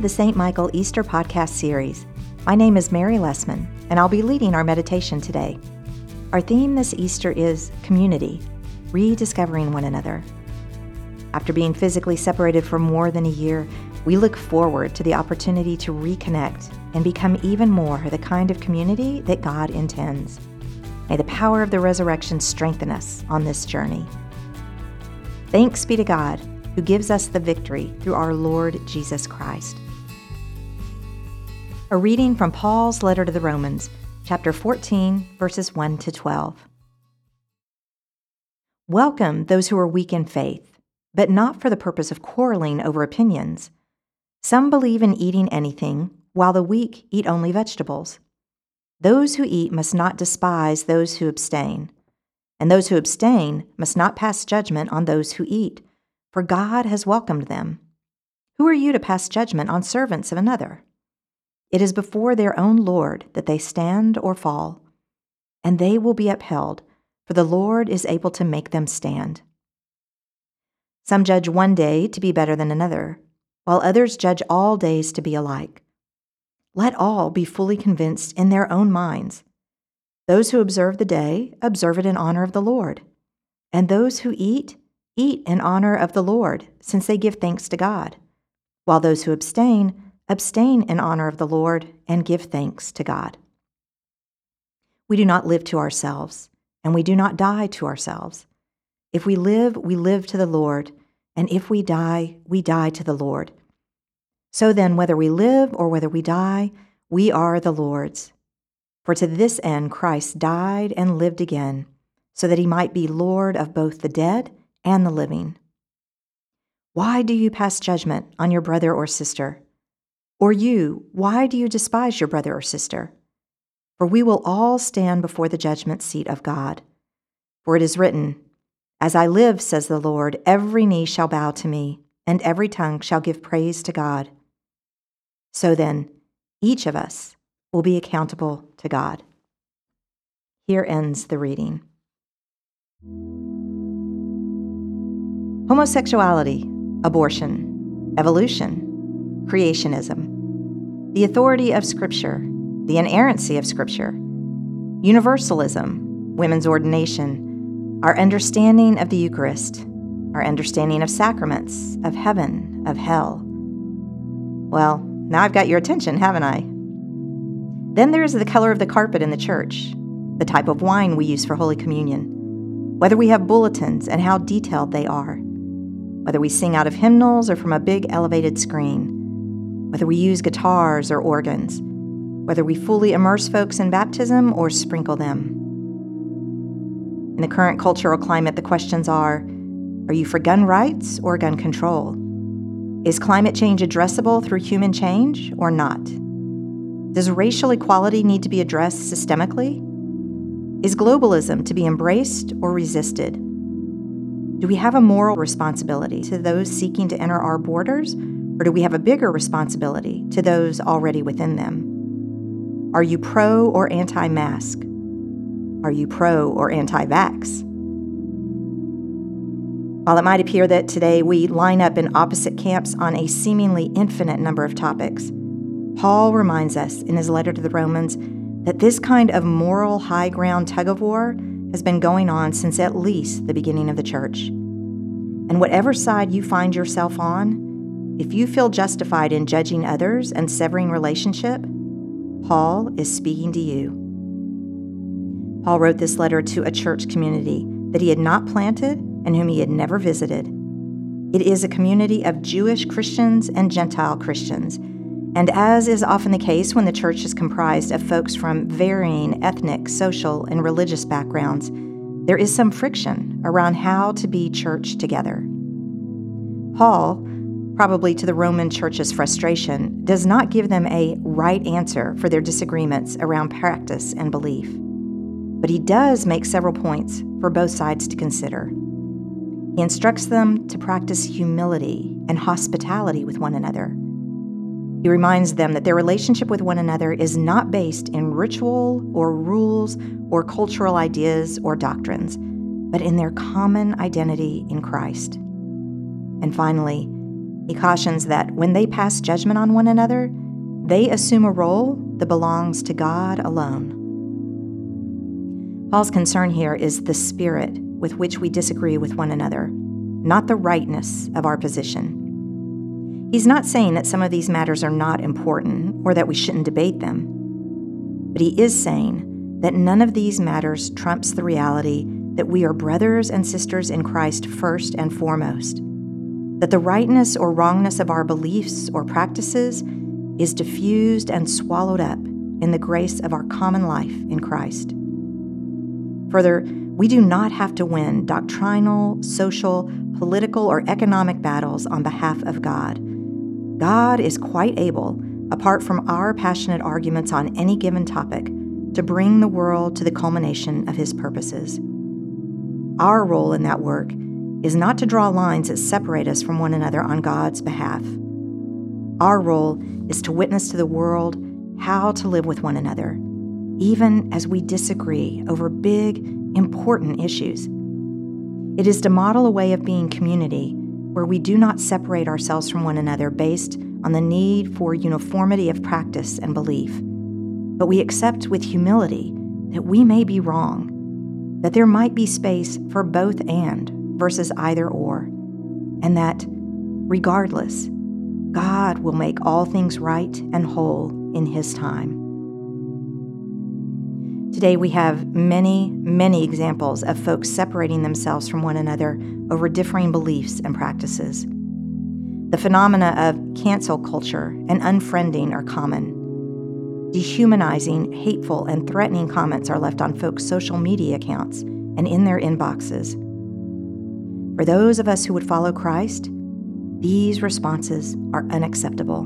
To the St. Michael Easter Podcast Series. My name is Mary Lessman, and I'll be leading our meditation today. Our theme this Easter is community, rediscovering one another. After being physically separated for more than a year, we look forward to the opportunity to reconnect and become even more the kind of community that God intends. May the power of the resurrection strengthen us on this journey. Thanks be to God who gives us the victory through our Lord Jesus Christ. A reading from Paul's letter to the Romans, chapter 14, verses 1 to 12. Welcome those who are weak in faith, but not for the purpose of quarreling over opinions. Some believe in eating anything, while the weak eat only vegetables. Those who eat must not despise those who abstain, and those who abstain must not pass judgment on those who eat for God has welcomed them. Who are you to pass judgment on servants of another? It is before their own Lord that they stand or fall, and they will be upheld, for the Lord is able to make them stand. Some judge one day to be better than another, while others judge all days to be alike. Let all be fully convinced in their own minds. Those who observe the day observe it in honor of the Lord, and those who eat eat in honor of the Lord, since they give thanks to God, while those who abstain, abstain in honor of the Lord and give thanks to God. We do not live to ourselves, and we do not die to ourselves. If we live, we live to the Lord, and if we die, we die to the Lord. So then, whether we live or whether we die, we are the Lord's. For to this end Christ died and lived again, so that he might be Lord of both the dead and the living. Why do you pass judgment on your brother or sister? Or you, why do you despise your brother or sister? For we will all stand before the judgment seat of God. For it is written, As I live, says the Lord, every knee shall bow to me, and every tongue shall give praise to God. So then, each of us will be accountable to God. Here ends the reading. Homosexuality, abortion, evolution, creationism, the authority of Scripture, the inerrancy of Scripture, universalism, women's ordination, our understanding of the Eucharist, our understanding of sacraments, of heaven, of hell. Well, now I've got your attention, haven't I? Then there is the color of the carpet in the church, the type of wine we use for Holy Communion, whether we have bulletins and how detailed they are whether we sing out of hymnals or from a big elevated screen, whether we use guitars or organs, whether we fully immerse folks in baptism or sprinkle them. In the current cultural climate, the questions are Are you for gun rights or gun control? Is climate change addressable through human change or not? Does racial equality need to be addressed systemically? Is globalism to be embraced or resisted? Do we have a moral responsibility to those seeking to enter our borders, or do we have a bigger responsibility to those already within them? Are you pro or anti mask? Are you pro or anti vax? While it might appear that today we line up in opposite camps on a seemingly infinite number of topics, Paul reminds us in his letter to the Romans that this kind of moral high ground tug of war has been going on since at least the beginning of the church. And whatever side you find yourself on, if you feel justified in judging others and severing relationship, Paul is speaking to you. Paul wrote this letter to a church community that he had not planted and whom he had never visited. It is a community of Jewish Christians and Gentile Christians and as is often the case when the church is comprised of folks from varying ethnic, social, and religious backgrounds, there is some friction around how to be church together. Paul, probably to the Roman church's frustration, does not give them a right answer for their disagreements around practice and belief. But he does make several points for both sides to consider. He instructs them to practice humility and hospitality with one another he reminds them that their relationship with one another is not based in ritual or rules or cultural ideas or doctrines, but in their common identity in Christ. And finally, He cautions that when they pass judgment on one another, they assume a role that belongs to God alone. Paul's concern here is the spirit with which we disagree with one another, not the rightness of our position. He's not saying that some of these matters are not important or that we shouldn't debate them, but he is saying that none of these matters trumps the reality that we are brothers and sisters in Christ first and foremost, that the rightness or wrongness of our beliefs or practices is diffused and swallowed up in the grace of our common life in Christ. Further, we do not have to win doctrinal, social, political, or economic battles on behalf of God. God is quite able, apart from our passionate arguments on any given topic, to bring the world to the culmination of His purposes. Our role in that work is not to draw lines that separate us from one another on God's behalf. Our role is to witness to the world how to live with one another, even as we disagree over big, important issues. It is to model a way of being community where we do not separate ourselves from one another based on the need for uniformity of practice and belief, but we accept with humility that we may be wrong, that there might be space for both and versus either or, and that, regardless, God will make all things right and whole in His time. Today, we have many, many examples of folks separating themselves from one another over differing beliefs and practices. The phenomena of cancel culture and unfriending are common. Dehumanizing, hateful, and threatening comments are left on folks' social media accounts and in their inboxes. For those of us who would follow Christ, these responses are unacceptable.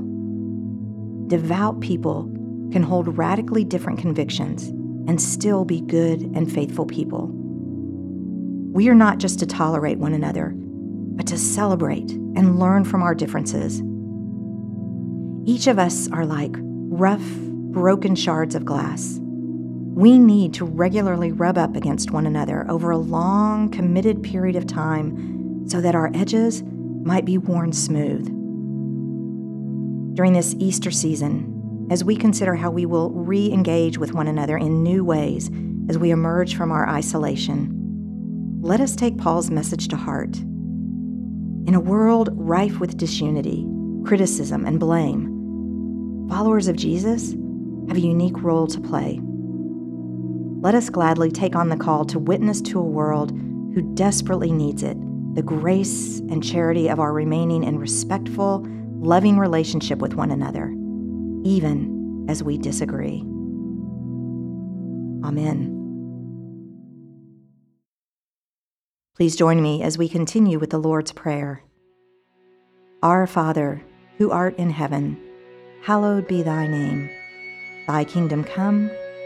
Devout people can hold radically different convictions and still be good and faithful people. We are not just to tolerate one another, but to celebrate and learn from our differences. Each of us are like rough, broken shards of glass. We need to regularly rub up against one another over a long, committed period of time so that our edges might be worn smooth. During this Easter season, as we consider how we will re engage with one another in new ways as we emerge from our isolation, let us take Paul's message to heart. In a world rife with disunity, criticism, and blame, followers of Jesus have a unique role to play. Let us gladly take on the call to witness to a world who desperately needs it the grace and charity of our remaining in respectful, loving relationship with one another, even as we disagree. Amen. Please join me as we continue with the Lord's Prayer. Our Father, who art in heaven, hallowed be thy name. Thy kingdom come,